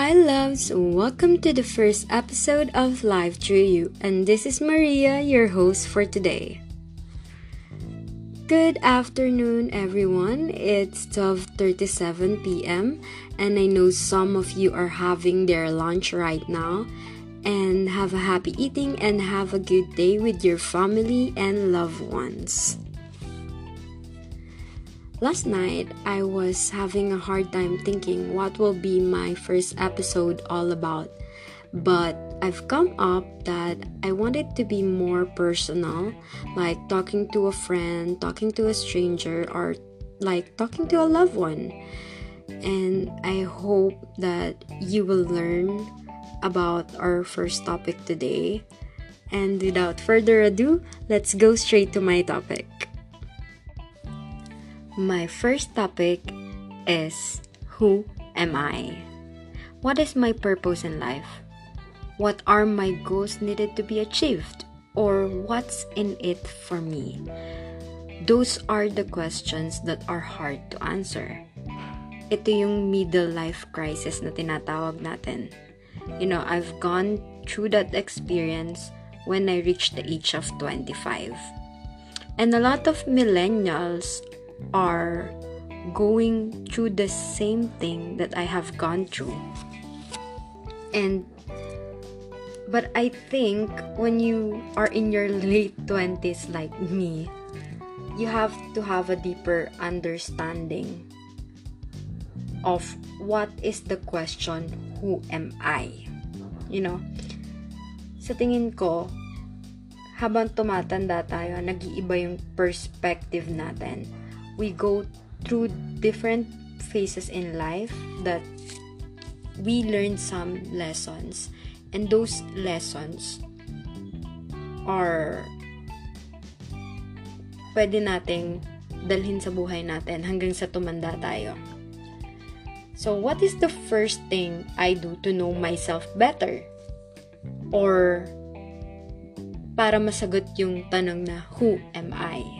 Hi, loves! Welcome to the first episode of Live Through You, and this is Maria, your host for today. Good afternoon, everyone. It's 12:37 p.m., and I know some of you are having their lunch right now. And have a happy eating and have a good day with your family and loved ones. Last night, I was having a hard time thinking what will be my first episode all about. But I've come up that I wanted to be more personal, like talking to a friend, talking to a stranger, or like talking to a loved one. And I hope that you will learn about our first topic today. And without further ado, let's go straight to my topic. My first topic is Who am I? What is my purpose in life? What are my goals needed to be achieved? Or what's in it for me? Those are the questions that are hard to answer. Ito yung middle life crisis na tinatawag natin. You know, I've gone through that experience when I reached the age of 25. And a lot of millennials are going through the same thing that I have gone through. And but I think when you are in your late 20s like me, you have to have a deeper understanding of what is the question, who am I? You know, sa tingin ko, habang tumatanda tayo, nag-iiba yung perspective natin we go through different phases in life that we learn some lessons and those lessons are pwede nating dalhin sa buhay natin hanggang sa tumanda tayo. So, what is the first thing I do to know myself better? Or para masagot yung tanong na, who am I?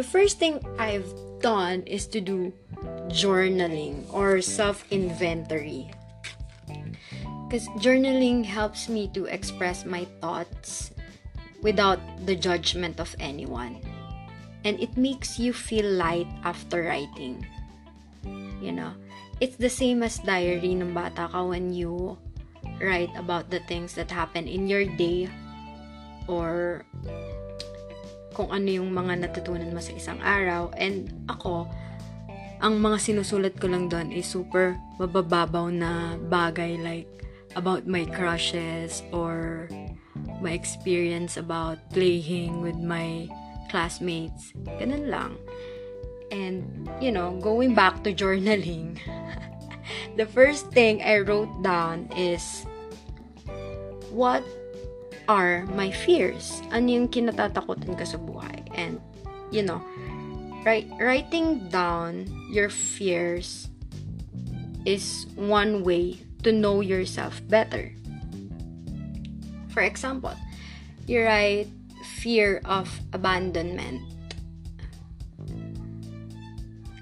The first thing I've done is to do journaling or self inventory. Because journaling helps me to express my thoughts without the judgment of anyone. And it makes you feel light after writing. You know, it's the same as diary ng bata ka when you write about the things that happen in your day or kung ano yung mga natutunan mo sa isang araw. And ako, ang mga sinusulat ko lang doon is super mabababaw na bagay like about my crushes or my experience about playing with my classmates. Ganun lang. And, you know, going back to journaling, the first thing I wrote down is what are my fears. Ano yung kinatatakutan ka sa buhay. And, you know, write, writing down your fears is one way to know yourself better. For example, you write fear of abandonment.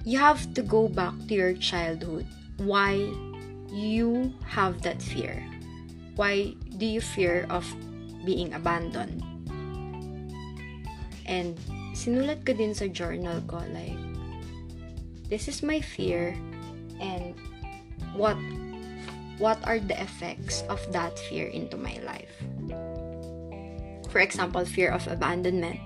You have to go back to your childhood. Why you have that fear? Why do you fear of being abandoned. And sinulat ko din sa journal ko like this is my fear and what what are the effects of that fear into my life. For example, fear of abandonment.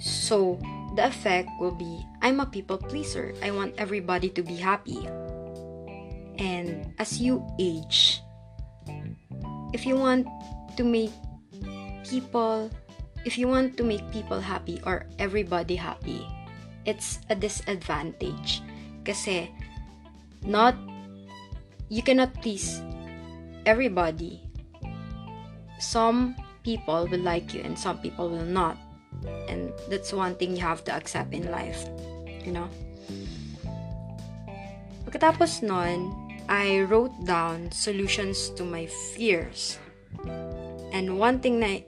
So, the effect will be I'm a people pleaser. I want everybody to be happy. And as you age, if you want to make people, if you want to make people happy or everybody happy, it's a disadvantage. Kasi, not, you cannot please everybody. Some people will like you and some people will not. And that's one thing you have to accept in life. You know? Pagkatapos nun, I wrote down solutions to my fears. And one thing na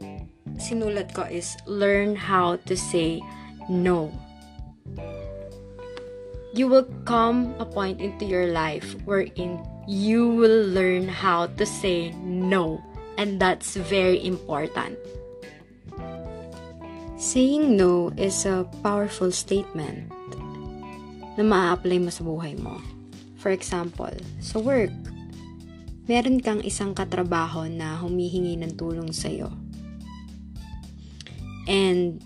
sinulat ko is learn how to say no. You will come a point into your life wherein you will learn how to say no. And that's very important. Saying no is a powerful statement na maa-apply mo sa buhay mo. For example, sa work, meron kang isang katrabaho na humihingi ng tulong sa'yo. And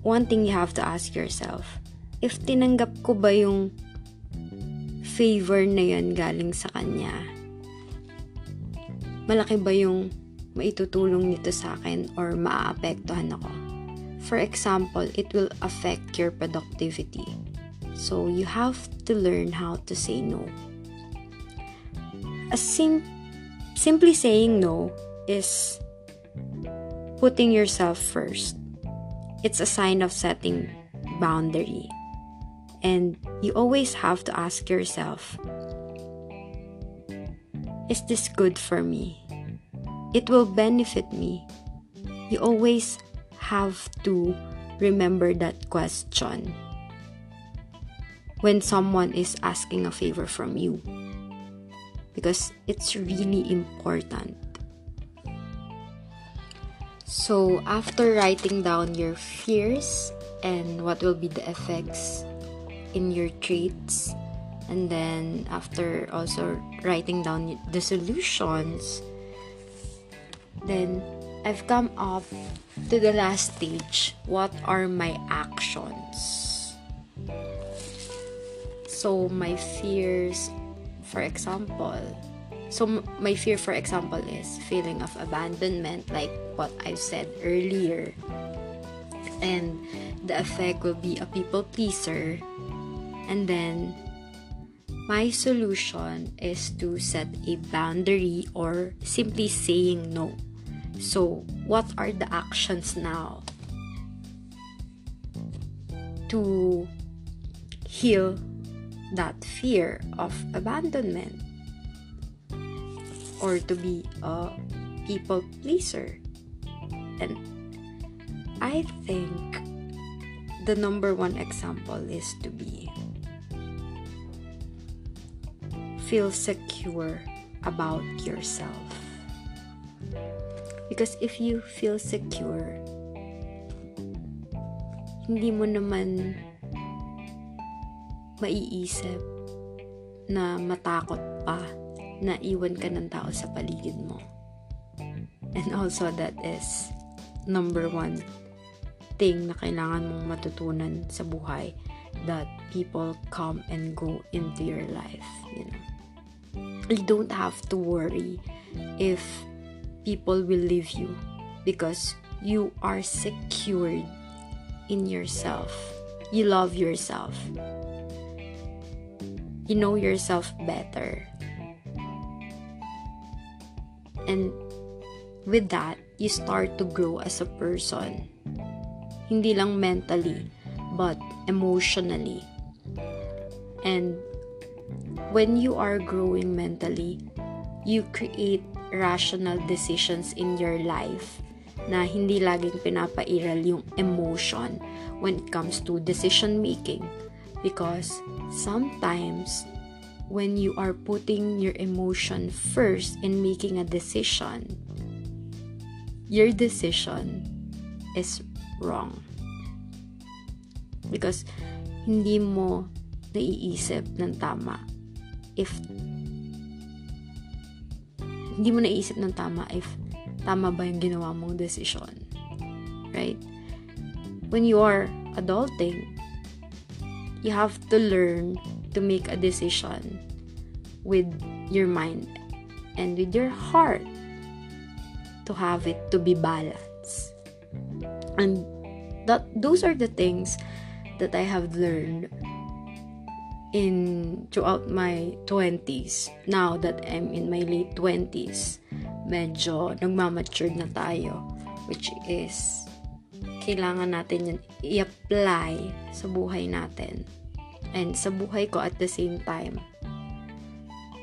one thing you have to ask yourself, if tinanggap ko ba yung favor na yan galing sa kanya, malaki ba yung maitutulong nito sa akin or maaapektuhan ako? For example, it will affect your productivity. So you have to learn how to say no. A sim- simply saying no is putting yourself first. It's a sign of setting boundary. And you always have to ask yourself, is this good for me? It will benefit me. You always have to remember that question when someone is asking a favor from you because it's really important. So, after writing down your fears and what will be the effects in your traits, and then after also writing down the solutions, then I've come up to the last stage. What are my actions? So, my fears, for example, so my fear, for example, is feeling of abandonment, like what I've said earlier. And the effect will be a people pleaser. And then, my solution is to set a boundary or simply saying no. So, what are the actions now to heal that fear of abandonment or to be a people pleaser. And I think the number one example is to be feel secure about yourself. Because if you feel secure, hindi mo naman maiisip na matakot pa na iwan ka ng tao sa paligid mo. And also that is number one thing na kailangan mong matutunan sa buhay that people come and go into your life, you know. You don't have to worry if people will leave you because you are secured in yourself. You love yourself you know yourself better. And with that, you start to grow as a person. Hindi lang mentally, but emotionally. And when you are growing mentally, you create rational decisions in your life na hindi laging pinapairal yung emotion when it comes to decision making because sometimes when you are putting your emotion first in making a decision, your decision is wrong. Because hindi mo naiisip ng tama if hindi mo naiisip ng tama if tama ba yung ginawa mong decision. Right? When you are adulting, you have to learn to make a decision with your mind and with your heart to have it to be balanced. And that those are the things that i have learned in throughout my 20s now that i'm in my late 20s medyo nagmamature na tayo which is kailangan natin yun i-apply sa buhay natin. And sa buhay ko at the same time.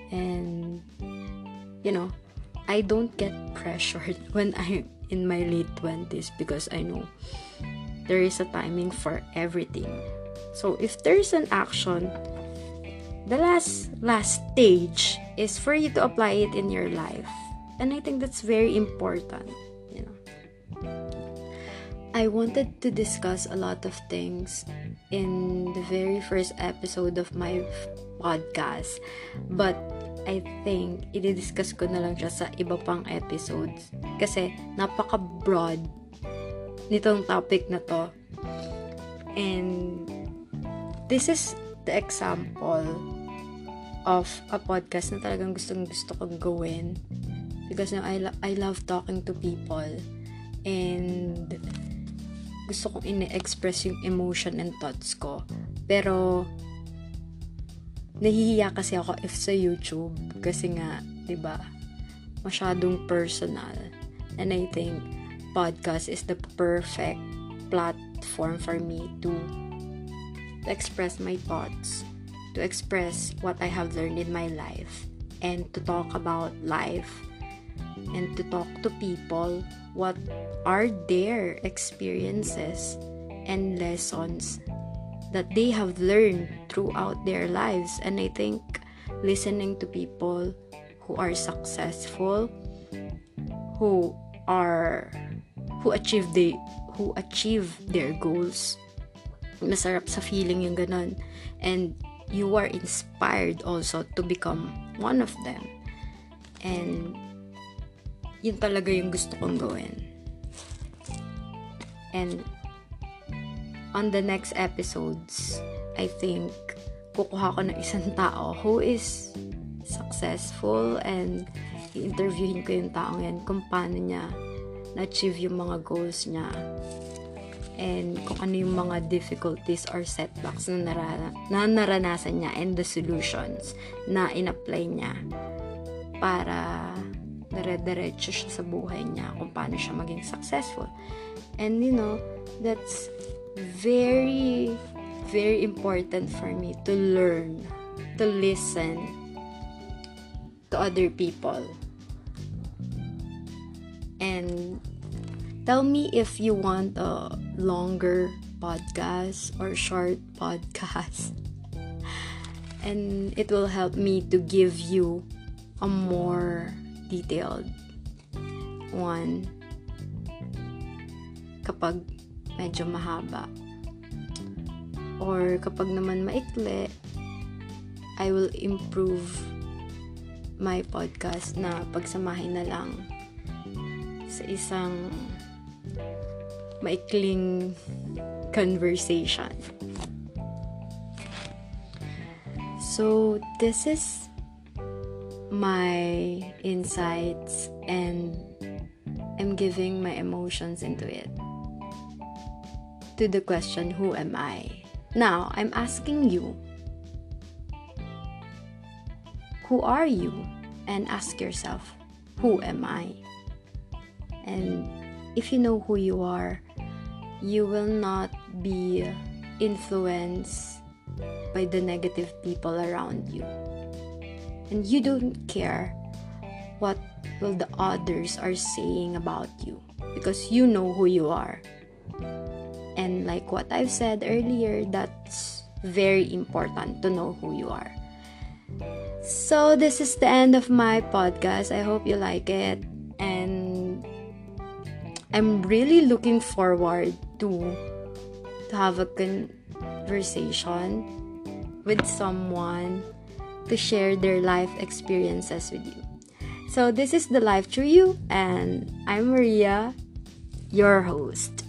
And, you know, I don't get pressured when I'm in my late 20s because I know there is a timing for everything. So, if there's an action the last last stage is for you to apply it in your life. And I think that's very important. I wanted to discuss a lot of things in the very first episode of my podcast. But I think, i-discuss ko na lang siya sa iba pang episodes. Kasi, napaka-broad nitong topic na to. And, this is the example of a podcast na talagang gustong gusto kong gawin. Because you know, I, lo- I love talking to people. And, gusto kong ini-express yung emotion and thoughts ko. Pero, nahihiya kasi ako if sa YouTube kasi nga, ba? Masyadong personal. And I think podcast is the perfect platform for me to, to express my thoughts, to express what I have learned in my life, and to talk about life, and to talk to people what are their experiences and lessons that they have learned throughout their lives. And I think listening to people who are successful, who are who achieve the who achieve their goals. Masarap sa feeling yung ganun. And you are inspired also to become one of them. And yun talaga yung gusto kong gawin. And on the next episodes, I think, kukuha ko ng isang tao who is successful and i-interviewin ko yung taong yan kung paano niya na-achieve yung mga goals niya and kung ano yung mga difficulties or setbacks na, narana- na naranasan niya and the solutions na in-apply niya para dire-diretso siya sa buhay niya kung paano siya maging successful. And you know, that's very, very important for me to learn, to listen to other people. And tell me if you want a longer podcast or short podcast. And it will help me to give you a more detailed one kapag medyo mahaba. Or kapag naman maikli, I will improve my podcast na pagsamahin na lang sa isang maikling conversation. So, this is my insights and I'm giving my emotions into it. To the question, who am I? Now, I'm asking you, who are you? And ask yourself, who am I? And if you know who you are, you will not be influenced by the negative people around you. And you don't care what will the others are saying about you because you know who you are. And like what I've said earlier, that's very important to know who you are. So, this is the end of my podcast. I hope you like it. And I'm really looking forward to, to have a conversation with someone to share their life experiences with you. So, this is the Life Through You, and I'm Maria, your host.